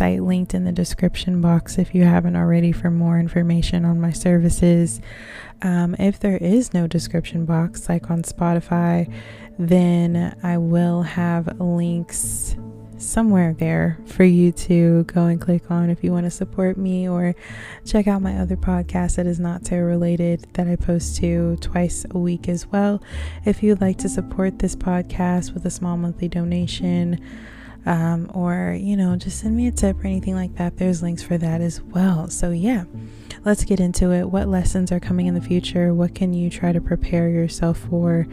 website linked in the description box if you haven't already for more information on my services. Um, if there is no description box, like on Spotify, then I will have links somewhere there for you to go and click on if you want to support me or check out my other podcast that is not tarot related that I post to twice a week as well. If you'd like to support this podcast with a small monthly donation, um, or you know, just send me a tip or anything like that, there's links for that as well. So, yeah let's get into it. What lessons are coming in the future? What can you try to prepare yourself for?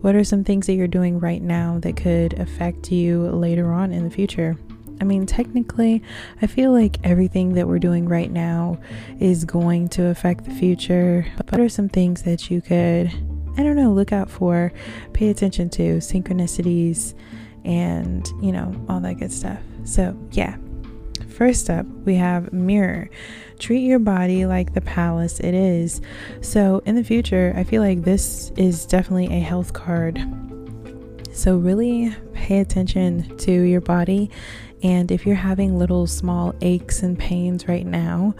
What are some things that you're doing right now that could affect you later on in the future? I mean, technically, I feel like everything that we're doing right now is going to affect the future. But what are some things that you could, I don't know, look out for, pay attention to, synchronicities, and, you know, all that good stuff. So, yeah. First up, we have mirror treat your body like the palace it is. So, in the future, I feel like this is definitely a health card. So, really pay attention to your body. And if you're having little small aches and pains right now,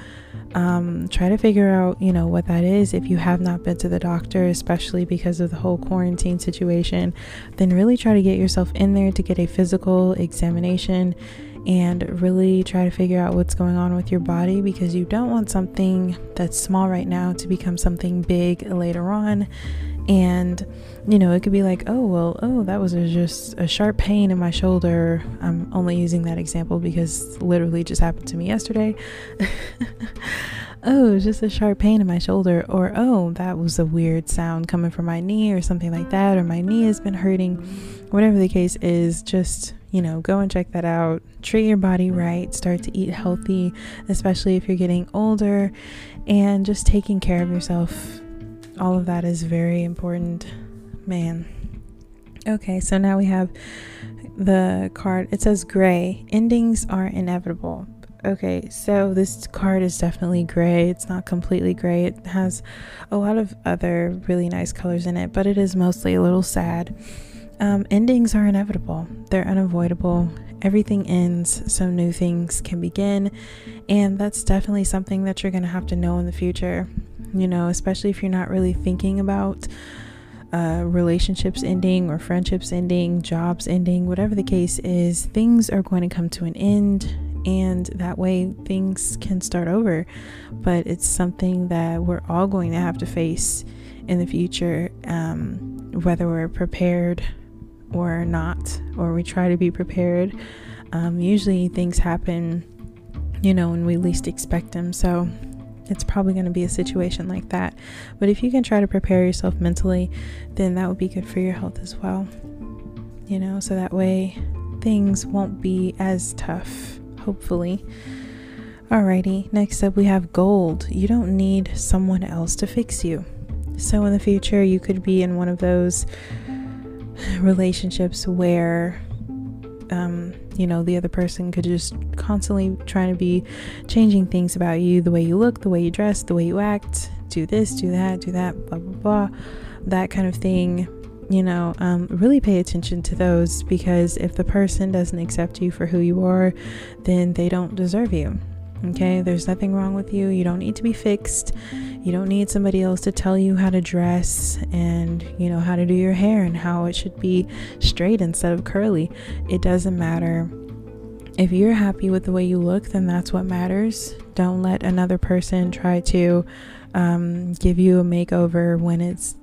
um, try to figure out, you know, what that is. If you have not been to the doctor, especially because of the whole quarantine situation, then really try to get yourself in there to get a physical examination and really try to figure out what's going on with your body because you don't want something that's small right now to become something big later on. And you know, it could be like, oh, well, oh, that was a, just a sharp pain in my shoulder. I'm only using that example because literally just happened to me yesterday. oh, just a sharp pain in my shoulder, or oh, that was a weird sound coming from my knee, or something like that, or my knee has been hurting. Whatever the case is, just you know, go and check that out. Treat your body right, start to eat healthy, especially if you're getting older, and just taking care of yourself. All of that is very important. Man. Okay, so now we have the card. It says gray. Endings are inevitable. Okay, so this card is definitely gray. It's not completely gray. It has a lot of other really nice colors in it, but it is mostly a little sad. Um, endings are inevitable, they're unavoidable. Everything ends, so new things can begin. And that's definitely something that you're going to have to know in the future, you know, especially if you're not really thinking about uh, relationships ending or friendships ending, jobs ending, whatever the case is, things are going to come to an end. And that way things can start over. But it's something that we're all going to have to face in the future, um, whether we're prepared or not, or we try to be prepared. Um, usually things happen, you know, when we least expect them. So it's probably going to be a situation like that. But if you can try to prepare yourself mentally, then that would be good for your health as well. You know, so that way things won't be as tough, hopefully. Alrighty, next up we have gold. You don't need someone else to fix you. So in the future, you could be in one of those relationships where um, you know the other person could just constantly trying to be changing things about you the way you look the way you dress the way you act do this do that do that blah blah blah that kind of thing. You know um, really pay attention to those because if the person doesn't accept you for who you are then they don't deserve you okay there's nothing wrong with you you don't need to be fixed you don't need somebody else to tell you how to dress and, you know, how to do your hair and how it should be straight instead of curly. It doesn't matter. If you're happy with the way you look, then that's what matters. Don't let another person try to um, give you a makeover when it's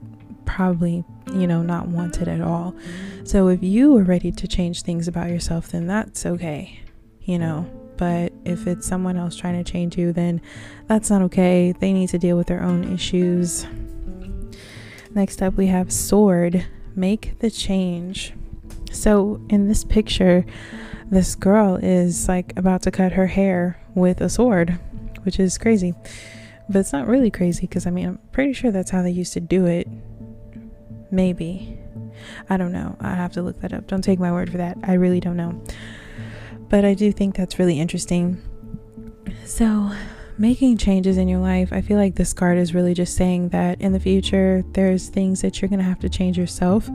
probably, you know, not wanted at all. So if you are ready to change things about yourself, then that's okay, you know but if it's someone else trying to change you, then that's not okay. They need to deal with their own issues. Next up, we have sword. Make the change. So, in this picture, this girl is like about to cut her hair with a sword, which is crazy. But it's not really crazy because I mean, I'm pretty sure that's how they used to do it. Maybe. I don't know. I have to look that up. Don't take my word for that. I really don't know but I do think that's really interesting. So, making changes in your life, I feel like this card is really just saying that in the future, there's things that you're going to have to change yourself.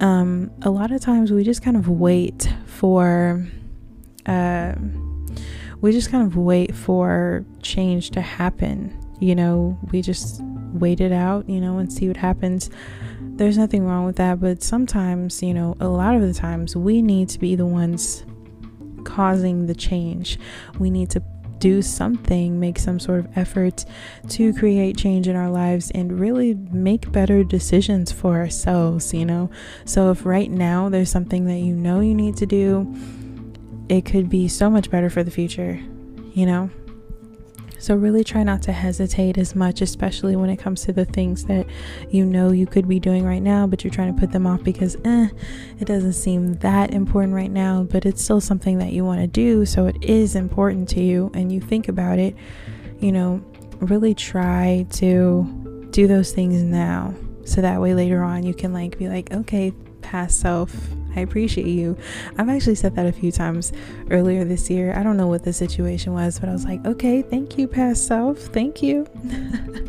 Um, a lot of times we just kind of wait for, uh, we just kind of wait for change to happen. You know, we just wait it out, you know, and see what happens. There's nothing wrong with that, but sometimes, you know, a lot of the times we need to be the ones causing the change. We need to do something, make some sort of effort to create change in our lives and really make better decisions for ourselves, you know? So if right now there's something that you know you need to do, it could be so much better for the future, you know? So, really try not to hesitate as much, especially when it comes to the things that you know you could be doing right now, but you're trying to put them off because eh, it doesn't seem that important right now, but it's still something that you want to do. So, it is important to you, and you think about it, you know, really try to do those things now. So that way later on you can like be like, okay, past self, I appreciate you. I've actually said that a few times earlier this year. I don't know what the situation was, but I was like, okay, thank you, past self. Thank you.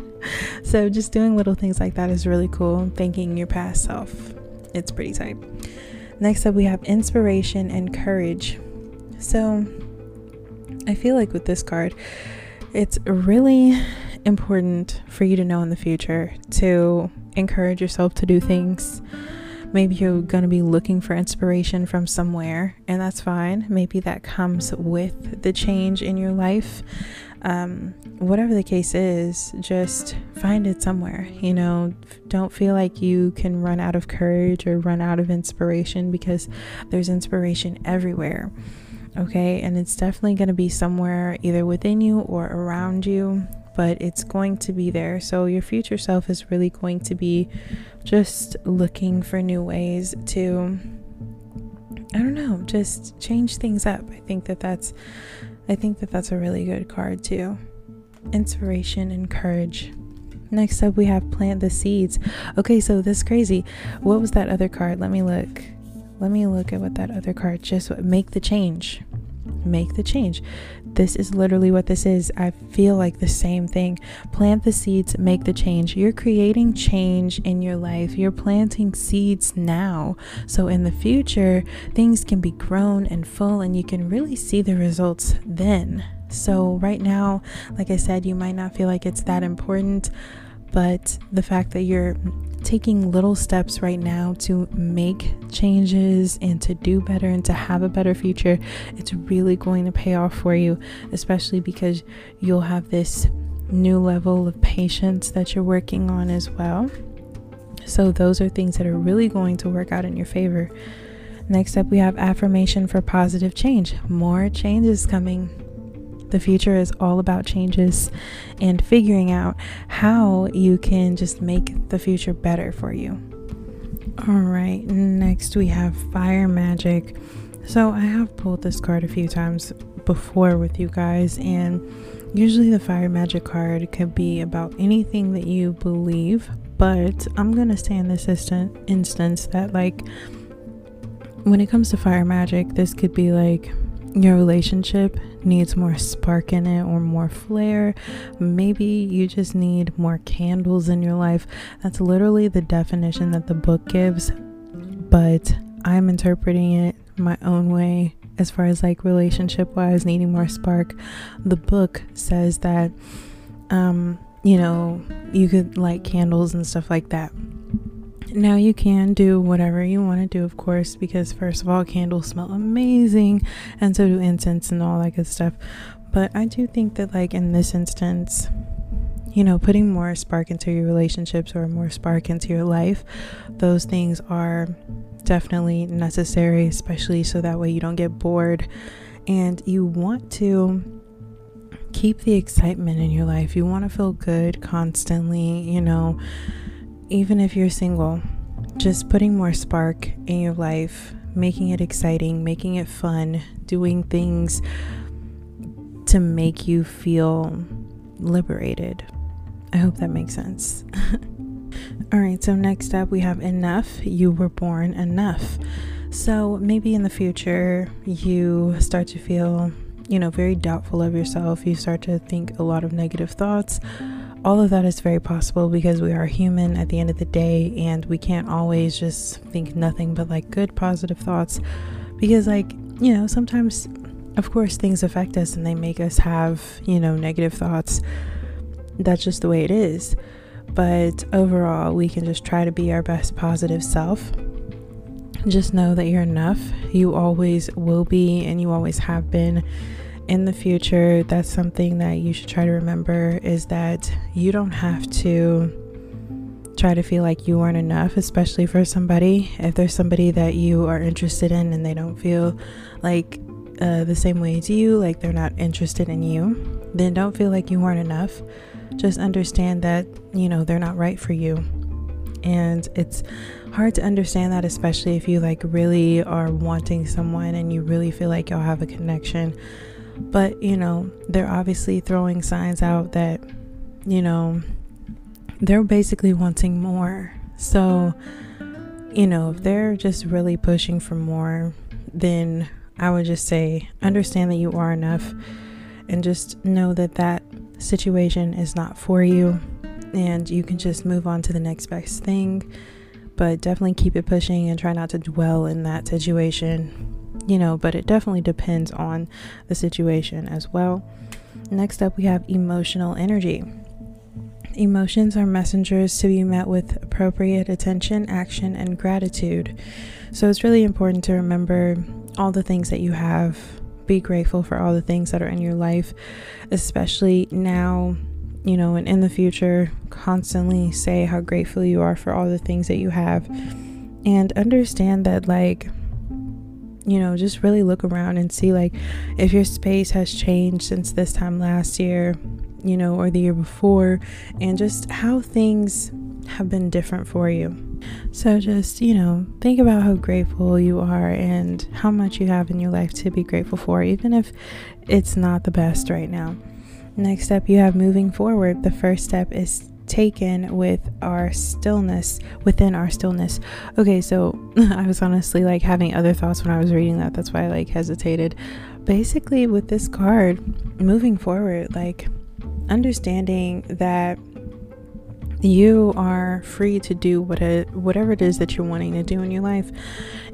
so, just doing little things like that is really cool. Thanking your past self. It's pretty tight. Next up, we have inspiration and courage. So, I feel like with this card, it's really important for you to know in the future to encourage yourself to do things Maybe you're going to be looking for inspiration from somewhere, and that's fine. Maybe that comes with the change in your life. Um, whatever the case is, just find it somewhere. You know, don't feel like you can run out of courage or run out of inspiration because there's inspiration everywhere. Okay, and it's definitely going to be somewhere either within you or around you but it's going to be there. So your future self is really going to be just looking for new ways to I don't know, just change things up. I think that that's I think that that's a really good card too. Inspiration and courage. Next up we have plant the seeds. Okay, so this crazy. What was that other card? Let me look. Let me look at what that other card just make the change make the change. This is literally what this is. I feel like the same thing. Plant the seeds, make the change. You're creating change in your life. You're planting seeds now. So in the future, things can be grown and full, and you can really see the results then. So, right now, like I said, you might not feel like it's that important, but the fact that you're taking little steps right now to make changes and to do better and to have a better future, it's really going to pay off for you, especially because you'll have this new level of patience that you're working on as well. So, those are things that are really going to work out in your favor. Next up, we have affirmation for positive change. More change is coming the future is all about changes and figuring out how you can just make the future better for you. All right, next we have fire magic. So, I have pulled this card a few times before with you guys, and usually the fire magic card could be about anything that you believe, but I'm gonna say in this instance that, like, when it comes to fire magic, this could be like your relationship needs more spark in it or more flair. Maybe you just need more candles in your life. That's literally the definition that the book gives, but I'm interpreting it my own way as far as like relationship wise needing more spark. The book says that um you know, you could light candles and stuff like that. Now, you can do whatever you want to do, of course, because first of all, candles smell amazing, and so do incense and all that good stuff. But I do think that, like in this instance, you know, putting more spark into your relationships or more spark into your life, those things are definitely necessary, especially so that way you don't get bored and you want to keep the excitement in your life. You want to feel good constantly, you know even if you're single, just putting more spark in your life, making it exciting, making it fun, doing things to make you feel liberated. I hope that makes sense. All right, so next up we have enough. You were born enough. So maybe in the future you start to feel, you know, very doubtful of yourself. You start to think a lot of negative thoughts all of that is very possible because we are human at the end of the day and we can't always just think nothing but like good positive thoughts because like you know sometimes of course, things affect us and they make us have, you know, negative thoughts. That's just the way it is. But overall, we can just try to be our best positive self. Just know that you're enough. You always will be, and you always have been. In the future, that's something that you should try to remember is that you don't have to try to feel like you aren't enough, especially for somebody. If there's somebody that you are interested in and they don't feel like uh, the same way as you, like they're not interested in you, then don't feel like you aren't enough. Just understand that, you know, they're not right for you. And it's hard to understand that, especially if you like really are wanting someone and you really feel like y'all have a connection. But, you know, they're obviously throwing signs out that, you know, they're basically wanting more. So, you know, if they're just really pushing for more, then I would just say understand that you are enough and just know that that situation is not for you and you can just move on to the next best thing. But definitely keep it pushing and try not to dwell in that situation, you know. But it definitely depends on the situation as well. Next up, we have emotional energy. Emotions are messengers to be met with appropriate attention, action, and gratitude. So it's really important to remember all the things that you have. Be grateful for all the things that are in your life, especially now, you know, and in the future. Constantly say how grateful you are for all the things that you have. And understand that, like, you know, just really look around and see, like, if your space has changed since this time last year, you know, or the year before, and just how things have been different for you. So just, you know, think about how grateful you are and how much you have in your life to be grateful for, even if it's not the best right now. Next step, you have moving forward. The first step is taken with our stillness within our stillness. Okay so i was honestly like having other thoughts when i was reading that. That's why i like hesitated. Basically with this card moving forward like understanding that you are free to do what whatever it is that you're wanting to do in your life.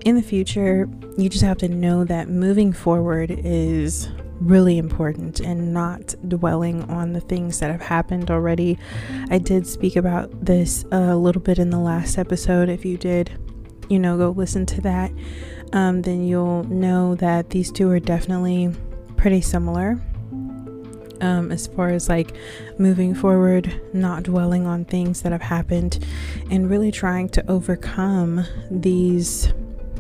In the future you just have to know that moving forward is really important and not dwelling on the things that have happened already. I did speak about this a little bit in the last episode. If you did you know go listen to that. Um, then you'll know that these two are definitely pretty similar. Um, as far as like moving forward, not dwelling on things that have happened, and really trying to overcome these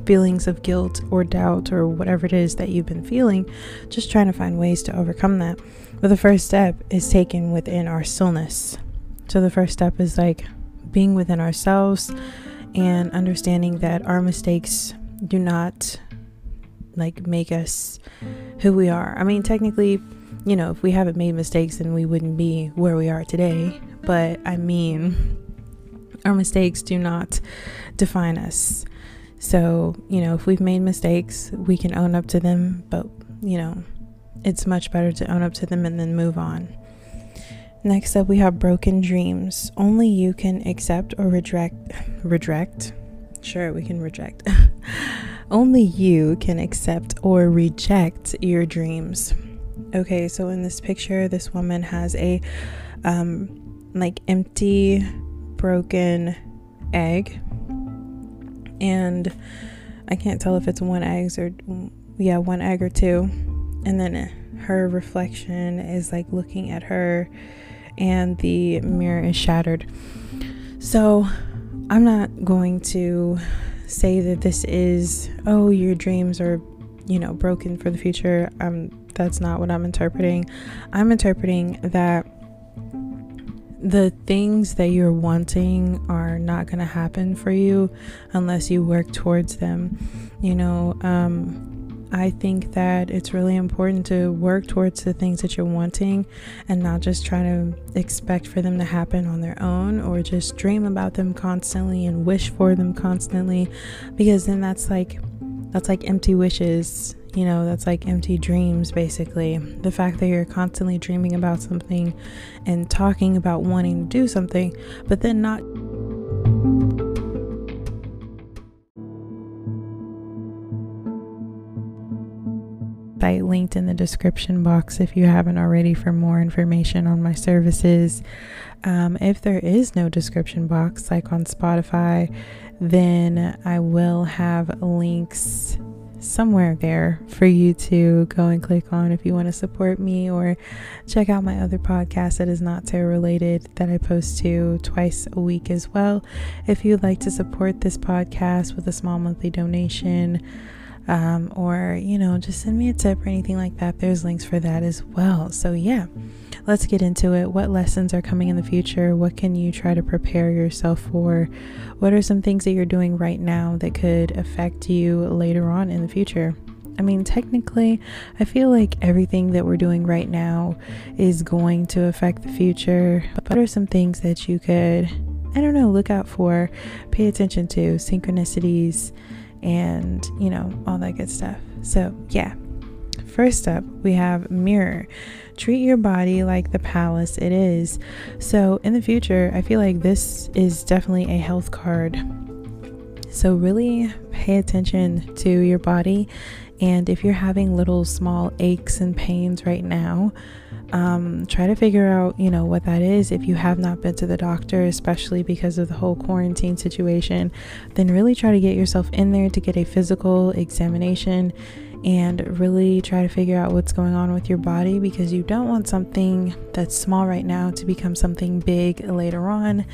feelings of guilt or doubt or whatever it is that you've been feeling, just trying to find ways to overcome that. But the first step is taken within our stillness. So the first step is like being within ourselves and understanding that our mistakes do not like make us who we are. I mean, technically, you know, if we haven't made mistakes, then we wouldn't be where we are today. But I mean, our mistakes do not define us. So, you know, if we've made mistakes, we can own up to them, but, you know, it's much better to own up to them and then move on. Next up, we have broken dreams. Only you can accept or reject. Reject? Sure, we can reject. Only you can accept or reject your dreams. Okay, so in this picture, this woman has a um, like empty, broken egg, and I can't tell if it's one egg or yeah, one egg or two, and then her reflection is like looking at her, and the mirror is shattered. So I'm not going to say that this is oh your dreams are you know broken for the future. Um that's not what I'm interpreting. I'm interpreting that the things that you're wanting are not going to happen for you unless you work towards them. You know, um, I think that it's really important to work towards the things that you're wanting and not just try to expect for them to happen on their own or just dream about them constantly and wish for them constantly because then that's like that's like empty wishes you know, that's like empty dreams basically. The fact that you're constantly dreaming about something and talking about wanting to do something, but then not. website linked in the description box if you haven't already for more information on my services. Um, if there is no description box, like on Spotify, then I will have links somewhere there for you to go and click on if you want to support me or check out my other podcast that is not tarot related that I post to twice a week as well. If you'd like to support this podcast with a small monthly donation, um, or you know, just send me a tip or anything like that, there's links for that as well. So, yeah let's get into it. What lessons are coming in the future? What can you try to prepare yourself for? What are some things that you're doing right now that could affect you later on in the future? I mean, technically, I feel like everything that we're doing right now is going to affect the future. But what are some things that you could, I don't know, look out for, pay attention to, synchronicities, and, you know, all that good stuff. So, yeah. First up, we have mirror treat your body like the palace it is. So, in the future, I feel like this is definitely a health card. So, really pay attention to your body. And if you're having little small aches and pains right now, um, try to figure out, you know, what that is. If you have not been to the doctor, especially because of the whole quarantine situation, then really try to get yourself in there to get a physical examination and really try to figure out what's going on with your body because you don't want something that's small right now to become something big later on.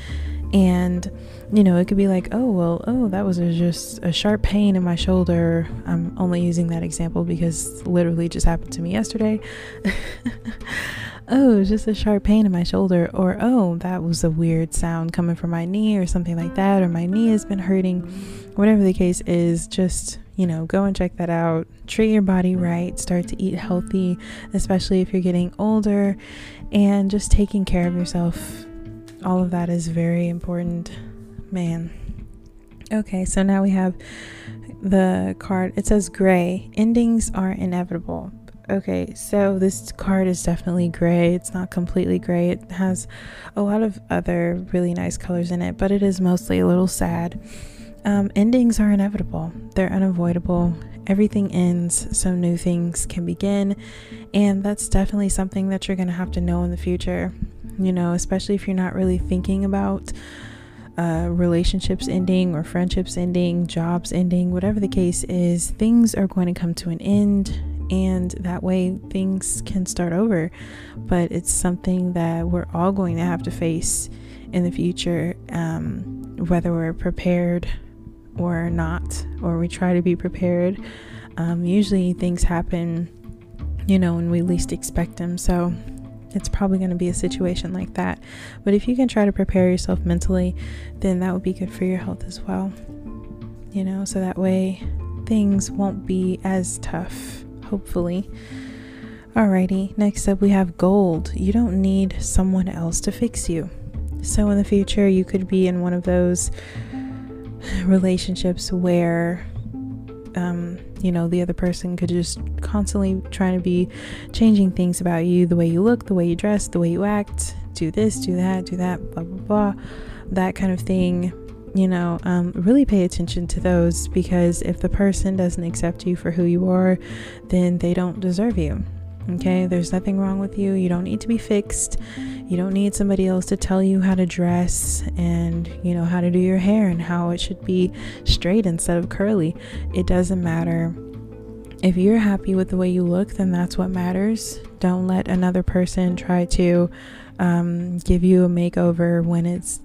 And you know, it could be like, oh, well, oh, that was just a sharp pain in my shoulder. I'm only using that example because literally just happened to me yesterday. oh, it's just a sharp pain in my shoulder, or oh, that was a weird sound coming from my knee, or something like that, or my knee has been hurting. Whatever the case is, just you know, go and check that out. Treat your body right, start to eat healthy, especially if you're getting older, and just taking care of yourself. All of that is very important, man. Okay, so now we have the card. It says gray. Endings are inevitable. Okay, so this card is definitely gray. It's not completely gray. It has a lot of other really nice colors in it, but it is mostly a little sad. Um, endings are inevitable, they're unavoidable. Everything ends, so new things can begin. And that's definitely something that you're going to have to know in the future, you know, especially if you're not really thinking about uh, relationships ending or friendships ending, jobs ending, whatever the case is, things are going to come to an end. And that way things can start over. But it's something that we're all going to have to face in the future, um, whether we're prepared or not, or we try to be prepared. Um, usually things happen, you know, when we least expect them. So it's probably going to be a situation like that. But if you can try to prepare yourself mentally, then that would be good for your health as well. You know, so that way things won't be as tough, hopefully. Alrighty, next up we have gold. You don't need someone else to fix you. So in the future, you could be in one of those relationships where um, you know the other person could just constantly trying to be changing things about you the way you look the way you dress the way you act do this do that do that blah blah blah that kind of thing you know um, really pay attention to those because if the person doesn't accept you for who you are then they don't deserve you Okay, there's nothing wrong with you. You don't need to be fixed. You don't need somebody else to tell you how to dress and, you know, how to do your hair and how it should be straight instead of curly. It doesn't matter. If you're happy with the way you look, then that's what matters. Don't let another person try to um, give you a makeover when it's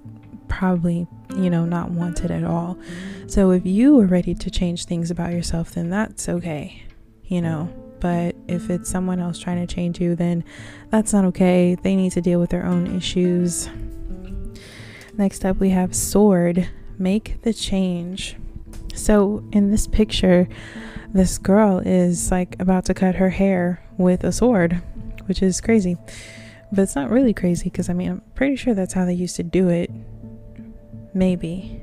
probably, you know, not wanted at all. So if you are ready to change things about yourself, then that's okay, you know but if it's someone else trying to change you, then that's not okay. They need to deal with their own issues. Next up, we have sword. Make the change. So, in this picture, this girl is like about to cut her hair with a sword, which is crazy. But it's not really crazy because I mean, I'm pretty sure that's how they used to do it. Maybe.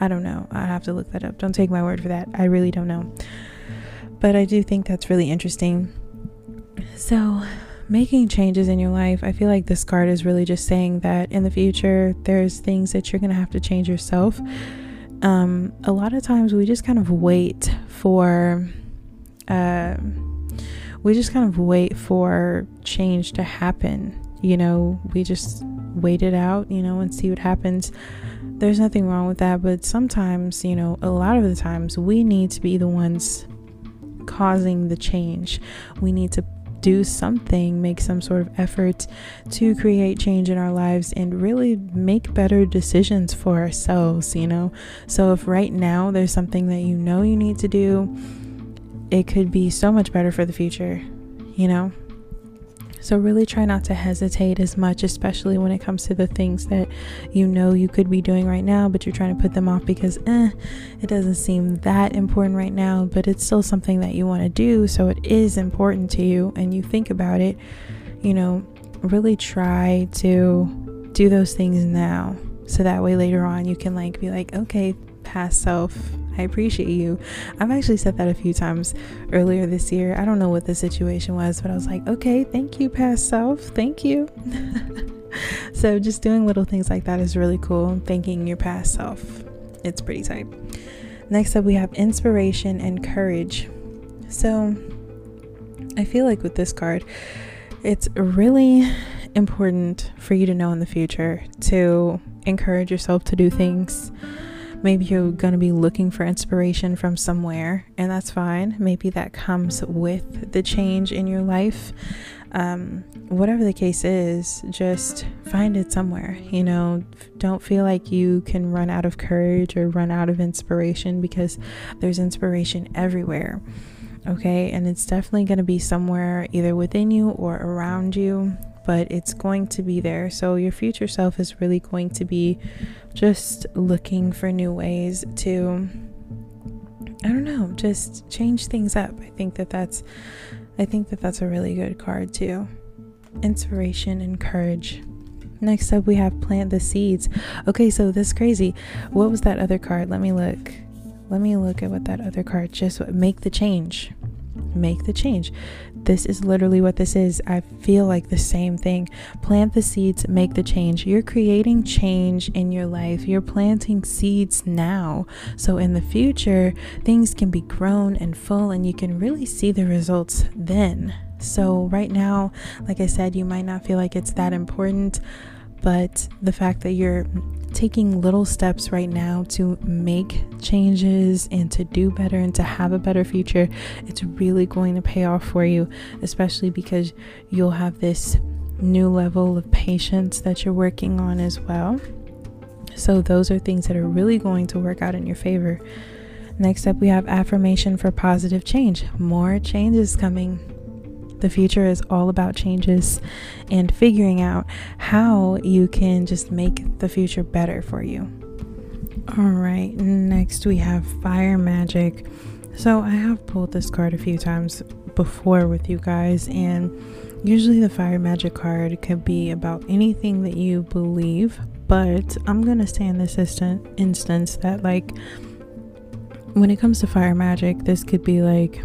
I don't know. I have to look that up. Don't take my word for that. I really don't know. But I do think that's really interesting. So, making changes in your life, I feel like this card is really just saying that in the future, there's things that you're going to have to change yourself. Um, a lot of times we just kind of wait for, uh, we just kind of wait for change to happen. You know, we just wait it out, you know, and see what happens. There's nothing wrong with that, but sometimes, you know, a lot of the times we need to be the ones causing the change. We need to do something, make some sort of effort to create change in our lives and really make better decisions for ourselves, you know. So, if right now there's something that you know you need to do, it could be so much better for the future, you know. So, really try not to hesitate as much, especially when it comes to the things that you know you could be doing right now, but you're trying to put them off because, eh, it doesn't seem that important right now, but it's still something that you want to do. So, it is important to you, and you think about it, you know, really try to do those things now. So that way later on you can like be like, okay, past self, I appreciate you. I've actually said that a few times earlier this year. I don't know what the situation was, but I was like, okay, thank you, past self. Thank you. so just doing little things like that is really cool. Thanking your past self. It's pretty tight. Next up, we have inspiration and courage. So I feel like with this card, it's really important for you to know in the future to encourage yourself to do things Maybe you're going to be looking for inspiration from somewhere, and that's fine. Maybe that comes with the change in your life. Um, whatever the case is, just find it somewhere. You know, don't feel like you can run out of courage or run out of inspiration because there's inspiration everywhere. Okay, and it's definitely going to be somewhere either within you or around you but it's going to be there. So your future self is really going to be just looking for new ways to I don't know, just change things up. I think that that's I think that that's a really good card too. Inspiration and courage. Next up we have plant the seeds. Okay, so this crazy. What was that other card? Let me look. Let me look at what that other card just make the change make the change. This is literally what this is. I feel like the same thing. Plant the seeds, make the change. You're creating change in your life. You're planting seeds now. So in the future, things can be grown and full, and you can really see the results then. So, right now, like I said, you might not feel like it's that important, but the fact that you're taking little steps right now to make changes and to do better and to have a better future, it's really going to pay off for you, especially because you'll have this new level of patience that you're working on as well. So, those are things that are really going to work out in your favor. Next up, we have affirmation for positive change. More changes coming. The future is all about changes and figuring out how you can just make the future better for you. All right, next we have fire magic. So, I have pulled this card a few times before with you guys, and usually the fire magic card could be about anything that you believe, but I'm gonna say in this instant, instance that, like, when it comes to fire magic, this could be like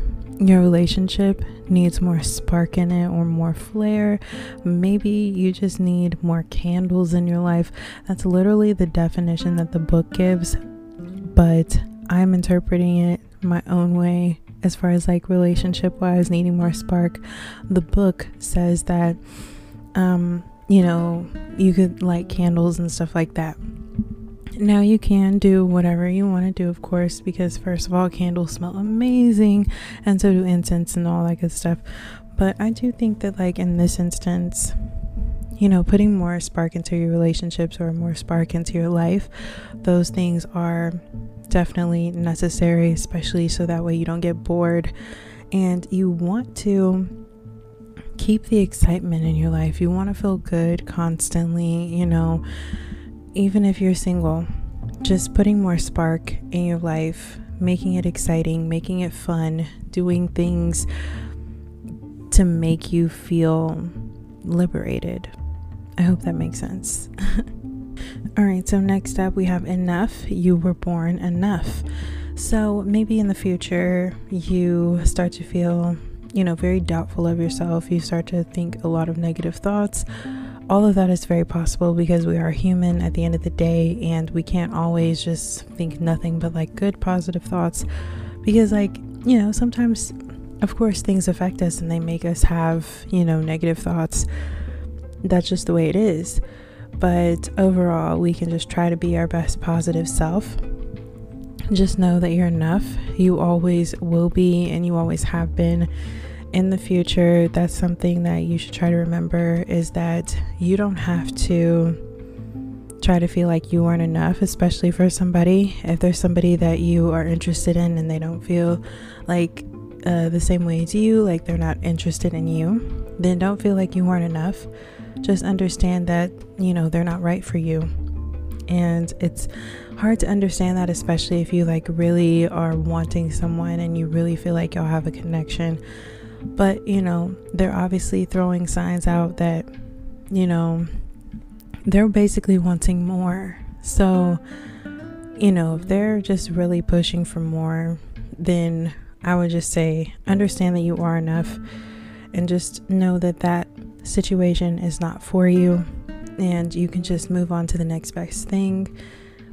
your relationship needs more spark in it or more flair. Maybe you just need more candles in your life. That's literally the definition that the book gives, but I'm interpreting it my own way as far as like relationship wise needing more spark. The book says that um you know, you could light candles and stuff like that. Now, you can do whatever you want to do, of course, because first of all, candles smell amazing, and so do incense and all that good stuff. But I do think that, like in this instance, you know, putting more spark into your relationships or more spark into your life, those things are definitely necessary, especially so that way you don't get bored and you want to keep the excitement in your life. You want to feel good constantly, you know even if you're single, just putting more spark in your life, making it exciting, making it fun, doing things to make you feel liberated. I hope that makes sense. All right, so next up we have enough. You were born enough. So maybe in the future you start to feel, you know, very doubtful of yourself. You start to think a lot of negative thoughts all of that is very possible because we are human at the end of the day and we can't always just think nothing but like good positive thoughts because like you know sometimes of course, things affect us and they make us have, you know, negative thoughts. That's just the way it is. But overall, we can just try to be our best positive self. Just know that you're enough. You always will be, and you always have been. In the future, that's something that you should try to remember is that you don't have to try to feel like you aren't enough, especially for somebody. If there's somebody that you are interested in and they don't feel like uh, the same way as you, like they're not interested in you, then don't feel like you aren't enough. Just understand that, you know, they're not right for you. And it's hard to understand that, especially if you like really are wanting someone and you really feel like y'all have a connection. But, you know, they're obviously throwing signs out that, you know, they're basically wanting more. So, you know, if they're just really pushing for more, then I would just say understand that you are enough and just know that that situation is not for you and you can just move on to the next best thing.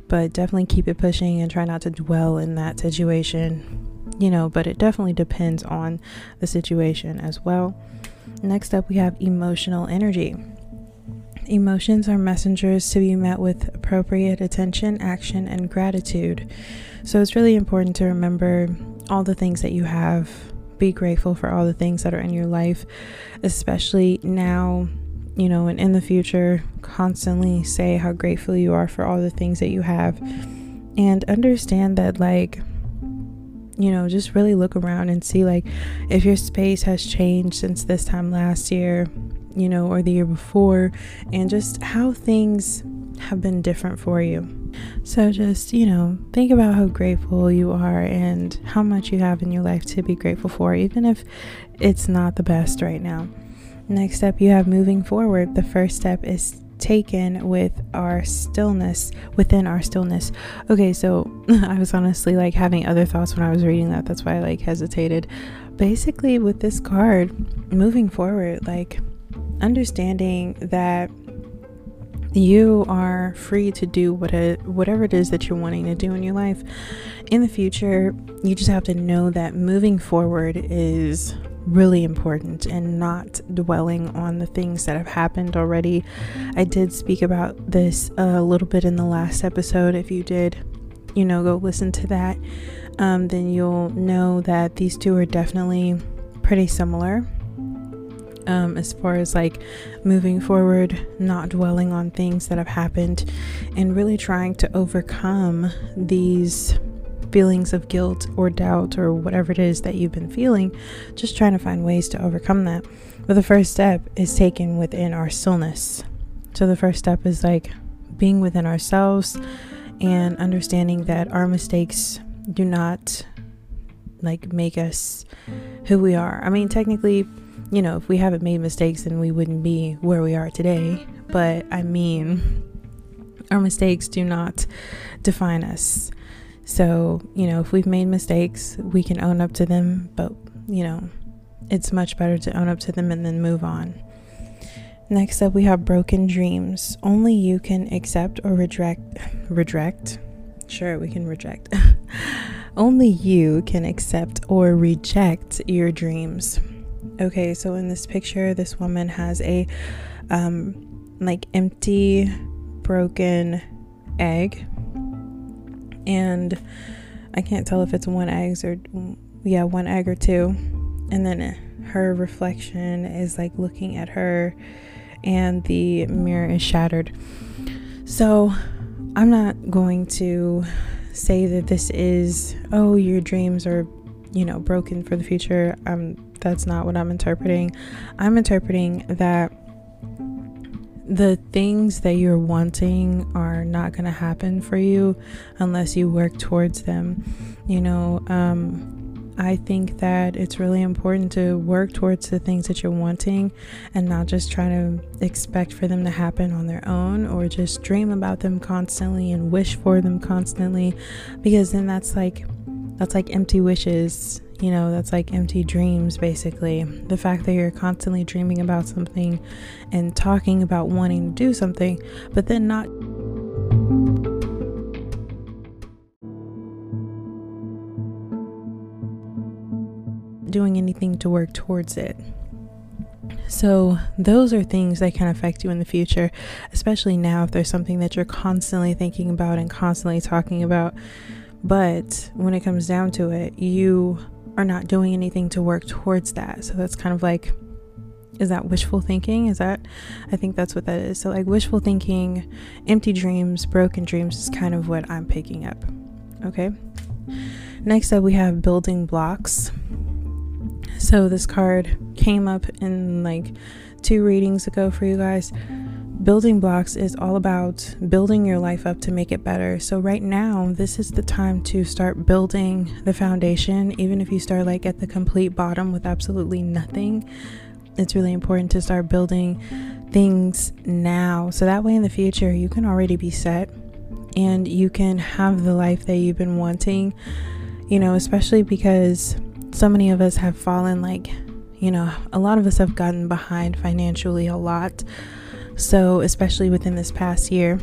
But definitely keep it pushing and try not to dwell in that situation, you know. But it definitely depends on the situation as well. Next up, we have emotional energy. Emotions are messengers to be met with appropriate attention, action, and gratitude. So it's really important to remember all the things that you have. Be grateful for all the things that are in your life, especially now, you know, and in the future. Constantly say how grateful you are for all the things that you have. And understand that, like, you know, just really look around and see, like, if your space has changed since this time last year, you know, or the year before, and just how things have been different for you. So just, you know, think about how grateful you are and how much you have in your life to be grateful for, even if it's not the best right now. Next step, you have moving forward. The first step is taken with our stillness within our stillness. Okay so i was honestly like having other thoughts when i was reading that. That's why i like hesitated. Basically with this card moving forward like understanding that you are free to do what whatever it is that you're wanting to do in your life. In the future you just have to know that moving forward is really important and not dwelling on the things that have happened already. I did speak about this a little bit in the last episode. If you did you know go listen to that. Um, then you'll know that these two are definitely pretty similar. Um, as far as like moving forward, not dwelling on things that have happened, and really trying to overcome these feelings of guilt or doubt or whatever it is that you've been feeling, just trying to find ways to overcome that. But the first step is taken within our stillness. So the first step is like being within ourselves and understanding that our mistakes do not like make us who we are. I mean, technically, you know, if we haven't made mistakes, then we wouldn't be where we are today. But I mean, our mistakes do not define us. So, you know, if we've made mistakes, we can own up to them, but, you know, it's much better to own up to them and then move on. Next up, we have broken dreams. Only you can accept or reject. Reject? Sure, we can reject. Only you can accept or reject your dreams. Okay, so in this picture, this woman has a um, like empty, broken egg, and I can't tell if it's one egg or yeah, one egg or two, and then her reflection is like looking at her, and the mirror is shattered. So I'm not going to say that this is oh your dreams are you know broken for the future. Um that's not what I'm interpreting. I'm interpreting that the things that you're wanting are not going to happen for you unless you work towards them. You know, um, I think that it's really important to work towards the things that you're wanting and not just try to expect for them to happen on their own or just dream about them constantly and wish for them constantly because then that's like that's like empty wishes you know, that's like empty dreams basically. The fact that you're constantly dreaming about something and talking about wanting to do something, but then not. doing anything to work towards it. So, those are things that can affect you in the future, especially now if there's something that you're constantly thinking about and constantly talking about. But when it comes down to it, you are not doing anything to work towards that. So, that's kind of like, is that wishful thinking? Is that, I think that's what that is. So, like, wishful thinking, empty dreams, broken dreams is kind of what I'm picking up. Okay. Next up, we have building blocks. So this card came up in like two readings ago for you guys. Building blocks is all about building your life up to make it better. So, right now, this is the time to start building the foundation. Even if you start like at the complete bottom with absolutely nothing, it's really important to start building things now. So that way in the future, you can already be set and you can have the life that you've been wanting, you know, especially because so many of us have fallen like you know a lot of us have gotten behind financially a lot so especially within this past year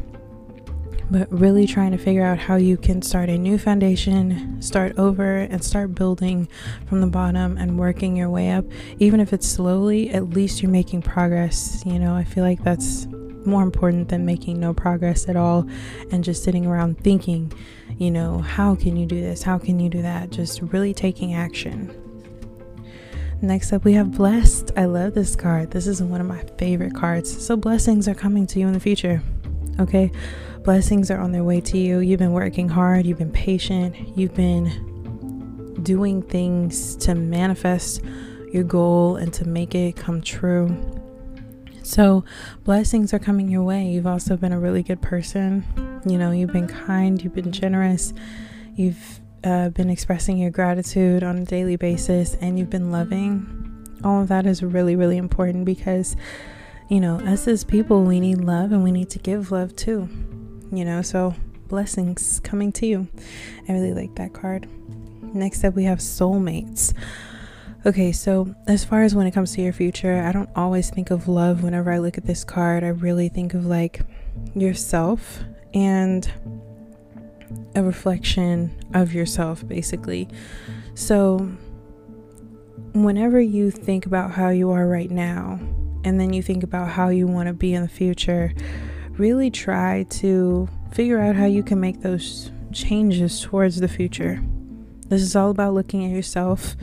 but really trying to figure out how you can start a new foundation, start over, and start building from the bottom and working your way up. Even if it's slowly, at least you're making progress. You know, I feel like that's more important than making no progress at all and just sitting around thinking you know, how can you do this? How can you do that? Just really taking action. Next up, we have Blessed. I love this card. This is one of my favorite cards. So, blessings are coming to you in the future. Okay? Blessings are on their way to you. You've been working hard, you've been patient, you've been doing things to manifest your goal and to make it come true. So, blessings are coming your way. You've also been a really good person. You know, you've been kind, you've been generous, you've uh, been expressing your gratitude on a daily basis, and you've been loving. All of that is really, really important because, you know, us as people, we need love and we need to give love too. You know, so blessings coming to you. I really like that card. Next up, we have soulmates. Okay, so as far as when it comes to your future, I don't always think of love whenever I look at this card. I really think of like yourself and a reflection of yourself, basically. So, whenever you think about how you are right now, and then you think about how you want to be in the future, really try to figure out how you can make those changes towards the future. This is all about looking at yourself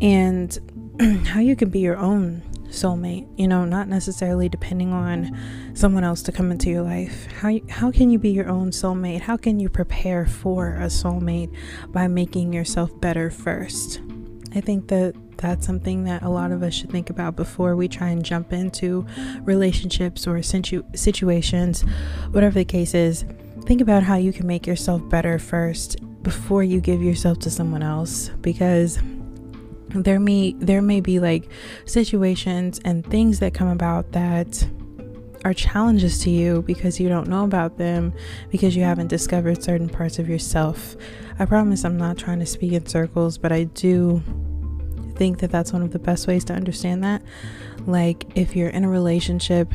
and how you can be your own soulmate, you know, not necessarily depending on someone else to come into your life. How how can you be your own soulmate? How can you prepare for a soulmate by making yourself better first? I think that that's something that a lot of us should think about before we try and jump into relationships or situ- situations, whatever the case is. Think about how you can make yourself better first before you give yourself to someone else because there may there may be like situations and things that come about that are challenges to you because you don't know about them because you haven't discovered certain parts of yourself. I promise I'm not trying to speak in circles, but I do think that that's one of the best ways to understand that. Like if you're in a relationship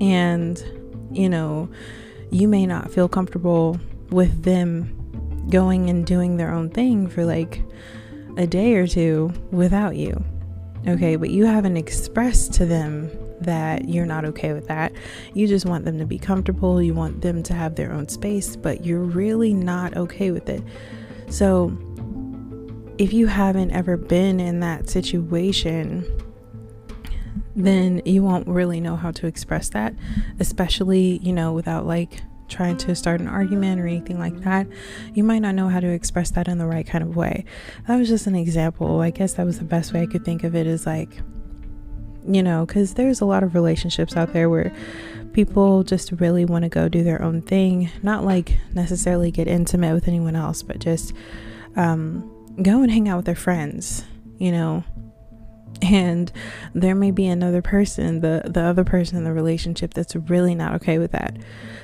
and you know, you may not feel comfortable with them going and doing their own thing for like a day or two without you. Okay, but you haven't expressed to them that you're not okay with that. You just want them to be comfortable, you want them to have their own space, but you're really not okay with it. So, if you haven't ever been in that situation, then you won't really know how to express that, especially, you know, without like trying to start an argument or anything like that, you might not know how to express that in the right kind of way. That was just an example. I guess that was the best way I could think of it is like, you know, because there's a lot of relationships out there where people just really want to go do their own thing, not like necessarily get intimate with anyone else, but just um, go and hang out with their friends, you know, and there may be another person the the other person in the relationship that's really not okay with that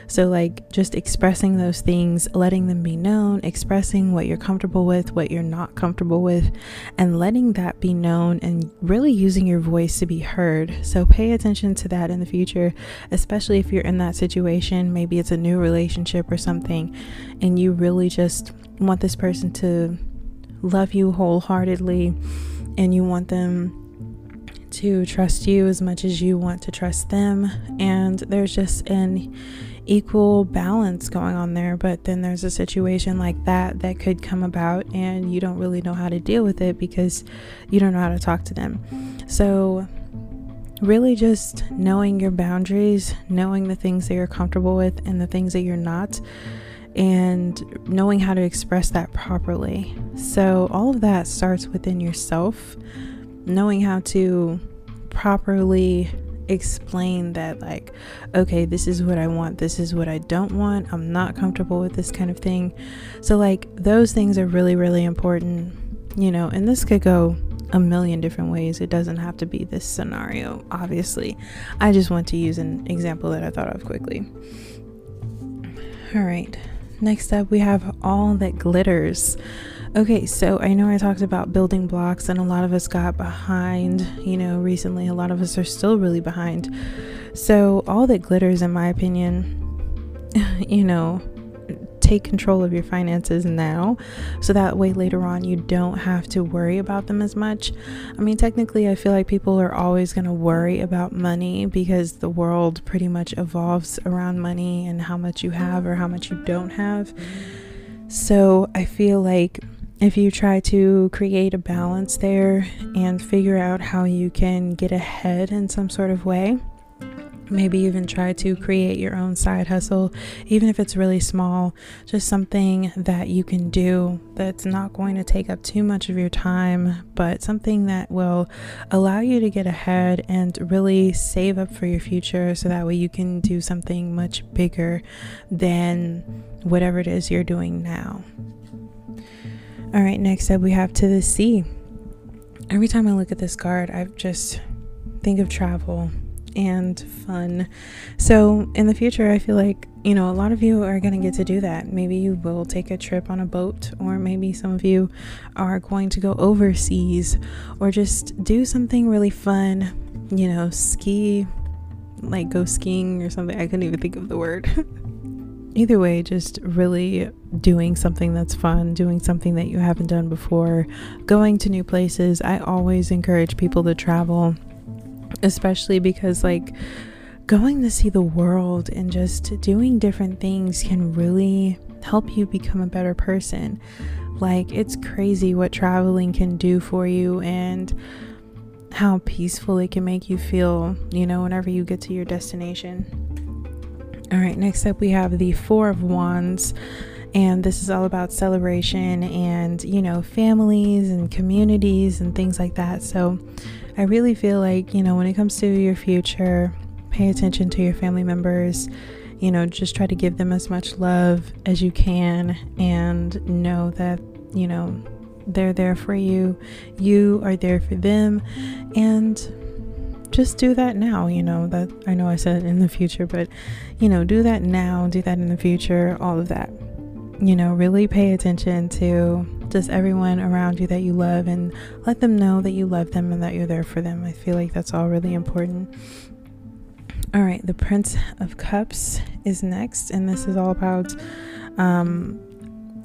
so like just expressing those things letting them be known expressing what you're comfortable with what you're not comfortable with and letting that be known and really using your voice to be heard. So pay attention to that in the future especially if you're in that situation. Maybe it's a new relationship or something and you really just want this person to love you wholeheartedly and you want them to trust you as much as you want to trust them. And there's just an equal balance going on there. But then there's a situation like that that could come about, and you don't really know how to deal with it because you don't know how to talk to them. So, really, just knowing your boundaries, knowing the things that you're comfortable with and the things that you're not. And knowing how to express that properly. So, all of that starts within yourself knowing how to properly explain that like okay this is what i want this is what i don't want i'm not comfortable with this kind of thing. So like those things are really really important you know and this could go a million different ways. It doesn't have to be this scenario obviously. I just want to use an example that i thought of quickly. All right next up we have all that glitters Okay, so I know I talked about building blocks, and a lot of us got behind, you know, recently. A lot of us are still really behind. So, all that glitters, in my opinion, you know, take control of your finances now so that way later on you don't have to worry about them as much. I mean, technically, I feel like people are always going to worry about money because the world pretty much evolves around money and how much you have or how much you don't have. So, I feel like if you try to create a balance there and figure out how you can get ahead in some sort of way, maybe even try to create your own side hustle, even if it's really small, just something that you can do that's not going to take up too much of your time, but something that will allow you to get ahead and really save up for your future so that way you can do something much bigger than whatever it is you're doing now. All right, next up we have to the sea. Every time I look at this card, I just think of travel and fun. So, in the future, I feel like, you know, a lot of you are going to get to do that. Maybe you will take a trip on a boat, or maybe some of you are going to go overseas, or just do something really fun, you know, ski, like go skiing or something. I couldn't even think of the word. either way, just really doing something that's fun, doing something that you haven't done before, going to new places. I always encourage people to travel, especially because, like, going to see the world and just doing different things can really help you become a better person. Like, it's crazy what traveling can do for you and how peaceful it can make you feel, you know, whenever you get to your destination. All right, next up we have the Four of Wands. And this is all about celebration and, you know, families and communities and things like that. So I really feel like, you know, when it comes to your future, pay attention to your family members. You know, just try to give them as much love as you can and know that, you know, they're there for you. You are there for them. And just do that now you know that i know i said in the future but you know do that now do that in the future all of that. You know really pay attention to just everyone around you that you love and let them know that you love them and that you're there for them. I feel like that's all really important. All right the prince of cups is next and this is all about um,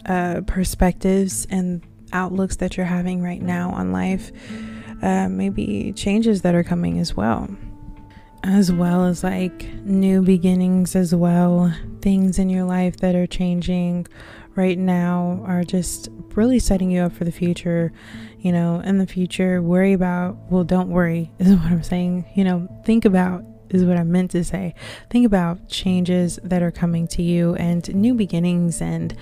uh, perspectives and outlooks that you're having right now on life uh, maybe changes that are coming as well. As well as like new beginnings as well. Things in your life that are changing right now are just really setting you up for the future. You know in the future worry about well don't worry is what i'm saying. You know think about is what I meant to say. Think about changes that are coming to you and new beginnings and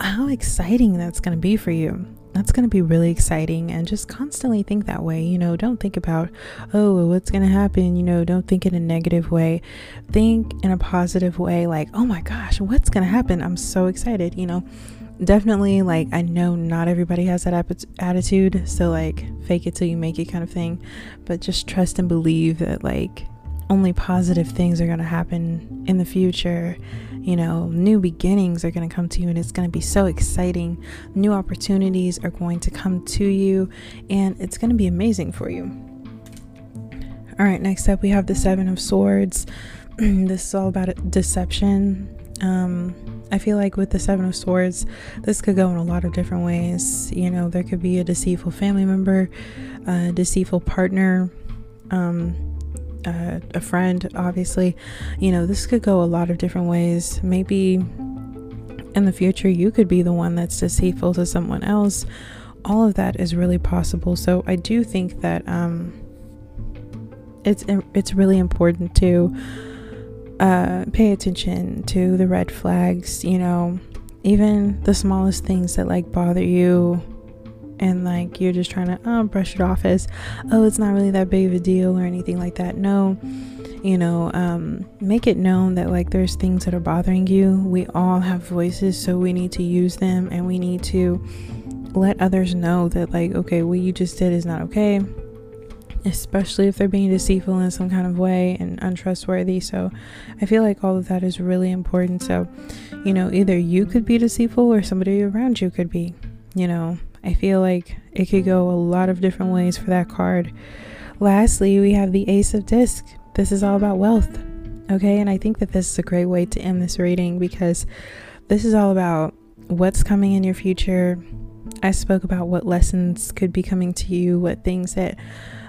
how exciting that's going to be for you that's going to be really exciting and just constantly think that way you know don't think about oh what's going to happen? You know don't think in a negative way. Think in a positive way like oh my gosh what's going to happen? I'm so excited you know. Definitely like i know not everybody has that ap- attitude so like fake it till you make it kind of thing but just trust and believe that like only positive things are going to happen in the future. You know, new beginnings are going to come to you and it's going to be so exciting. New opportunities are going to come to you and it's going to be amazing for you. All right, next up we have the 7 of swords. this is all about deception Um, I feel like with the Seven of Swords, this could go in a lot of different ways. You know, there could be a deceitful family member, a deceitful partner, um, uh, a friend, obviously. You know, this could go a lot of different ways. Maybe in the future, you could be the one that's deceitful to someone else. All of that is really possible. So I do think that um, it's it's really important to uh, pay attention to the red flags, you know, even the smallest things that like bother you and like you're just trying to oh, brush it off as oh it's not really that big of a deal or anything like that no you know um, make it known that like there's things that are bothering you we all have voices so we need to use them and we need to let others know that like okay what you just did is not okay especially if they're being deceitful in some kind of way and untrustworthy. So I feel like all of that is really important. So, you know, either you could be deceitful or somebody around you could be. You know, I feel like it could go a lot of different ways for that card. Lastly, we have the Ace of Disc. This is all about wealth. Okay, and I think that this is a great way to end this reading because this is all about what's coming in your future. I spoke about what lessons could be coming to you, what things that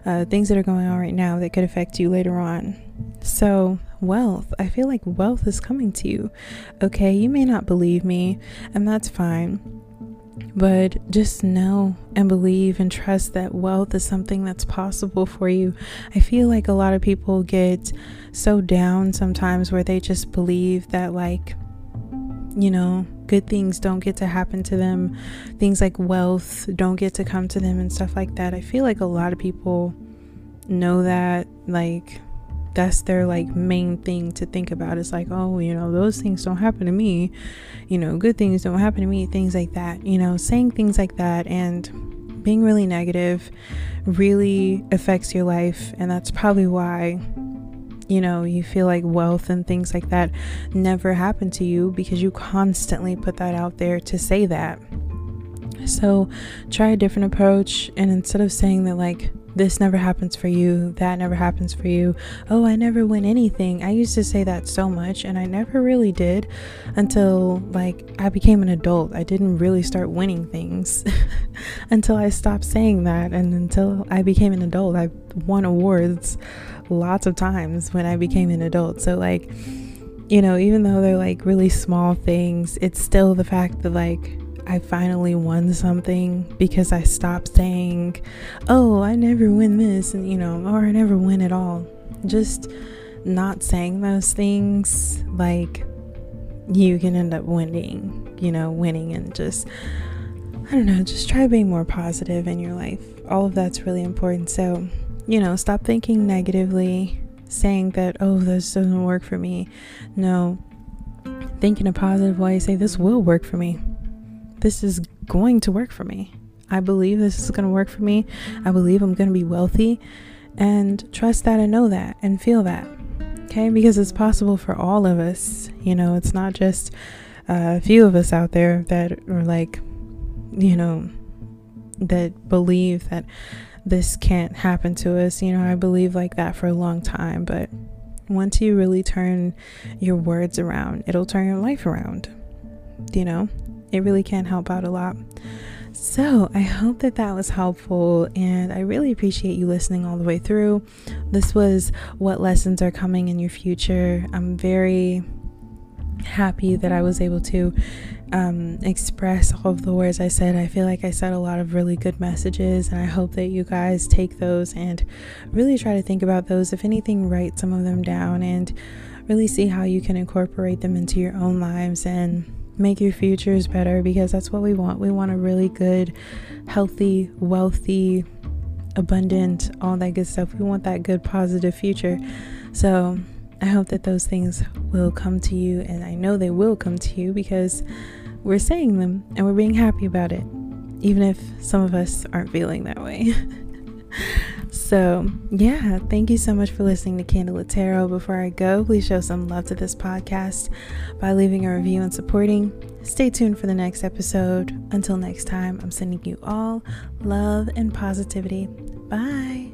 uh, things that are going on right now that could affect you later on. So, wealth, I feel like wealth is coming to you. Okay, you may not believe me, and that's fine. But just know and believe and trust that wealth is something that's possible for you. I feel like a lot of people get so down sometimes where they just believe that, like, you know, good things don't get to happen to them. Things like wealth don't get to come to them and stuff like that. I feel like a lot of people know that like that's their like main thing to think about. It's like, oh, you know, those things don't happen to me. You know, good things don't happen to me, things like that. You know, saying things like that and being really negative really affects your life and that's probably why you know, you feel like wealth and things like that never happen to you because you constantly put that out there to say that. So try a different approach, and instead of saying that, like, this never happens for you, that never happens for you, oh, I never win anything. I used to say that so much, and I never really did until like I became an adult. I didn't really start winning things until I stopped saying that, and until I became an adult, I won awards lots of times when I became an adult. So, like, you know, even though they're like really small things, it's still the fact that, like, I finally won something because I stopped saying, oh, I never win this, and you know, or I never win at all. Just not saying those things, like, you can end up winning, you know, winning and just, I don't know, just try being more positive in your life. All of that's really important. So, you know, stop thinking negatively, saying that, oh, this doesn't work for me. No, think in a positive way. Say, this will work for me. This is going to work for me. I believe this is going to work for me. I believe I'm going to be wealthy. And trust that and know that and feel that. Okay? Because it's possible for all of us. You know, it's not just a few of us out there that are like, you know, that believe that this can't happen to us. You know, I believe like that for a long time, but once you really turn your words around, it'll turn your life around. You know, it really can help out a lot. So, I hope that that was helpful, and I really appreciate you listening all the way through. This was what lessons are coming in your future. I'm very happy that I was able to um, express all of the words I said. I feel like I said a lot of really good messages, and I hope that you guys take those and really try to think about those. If anything, write some of them down and really see how you can incorporate them into your own lives and make your futures better because that's what we want. We want a really good, healthy, wealthy, abundant, all that good stuff. We want that good, positive future. So, I hope that those things will come to you, and I know they will come to you because we're saying them and we're being happy about it, even if some of us aren't feeling that way. so, yeah, thank you so much for listening to Candlelit Tarot. Before I go, please show some love to this podcast by leaving a review and supporting. Stay tuned for the next episode. Until next time, I'm sending you all love and positivity. Bye.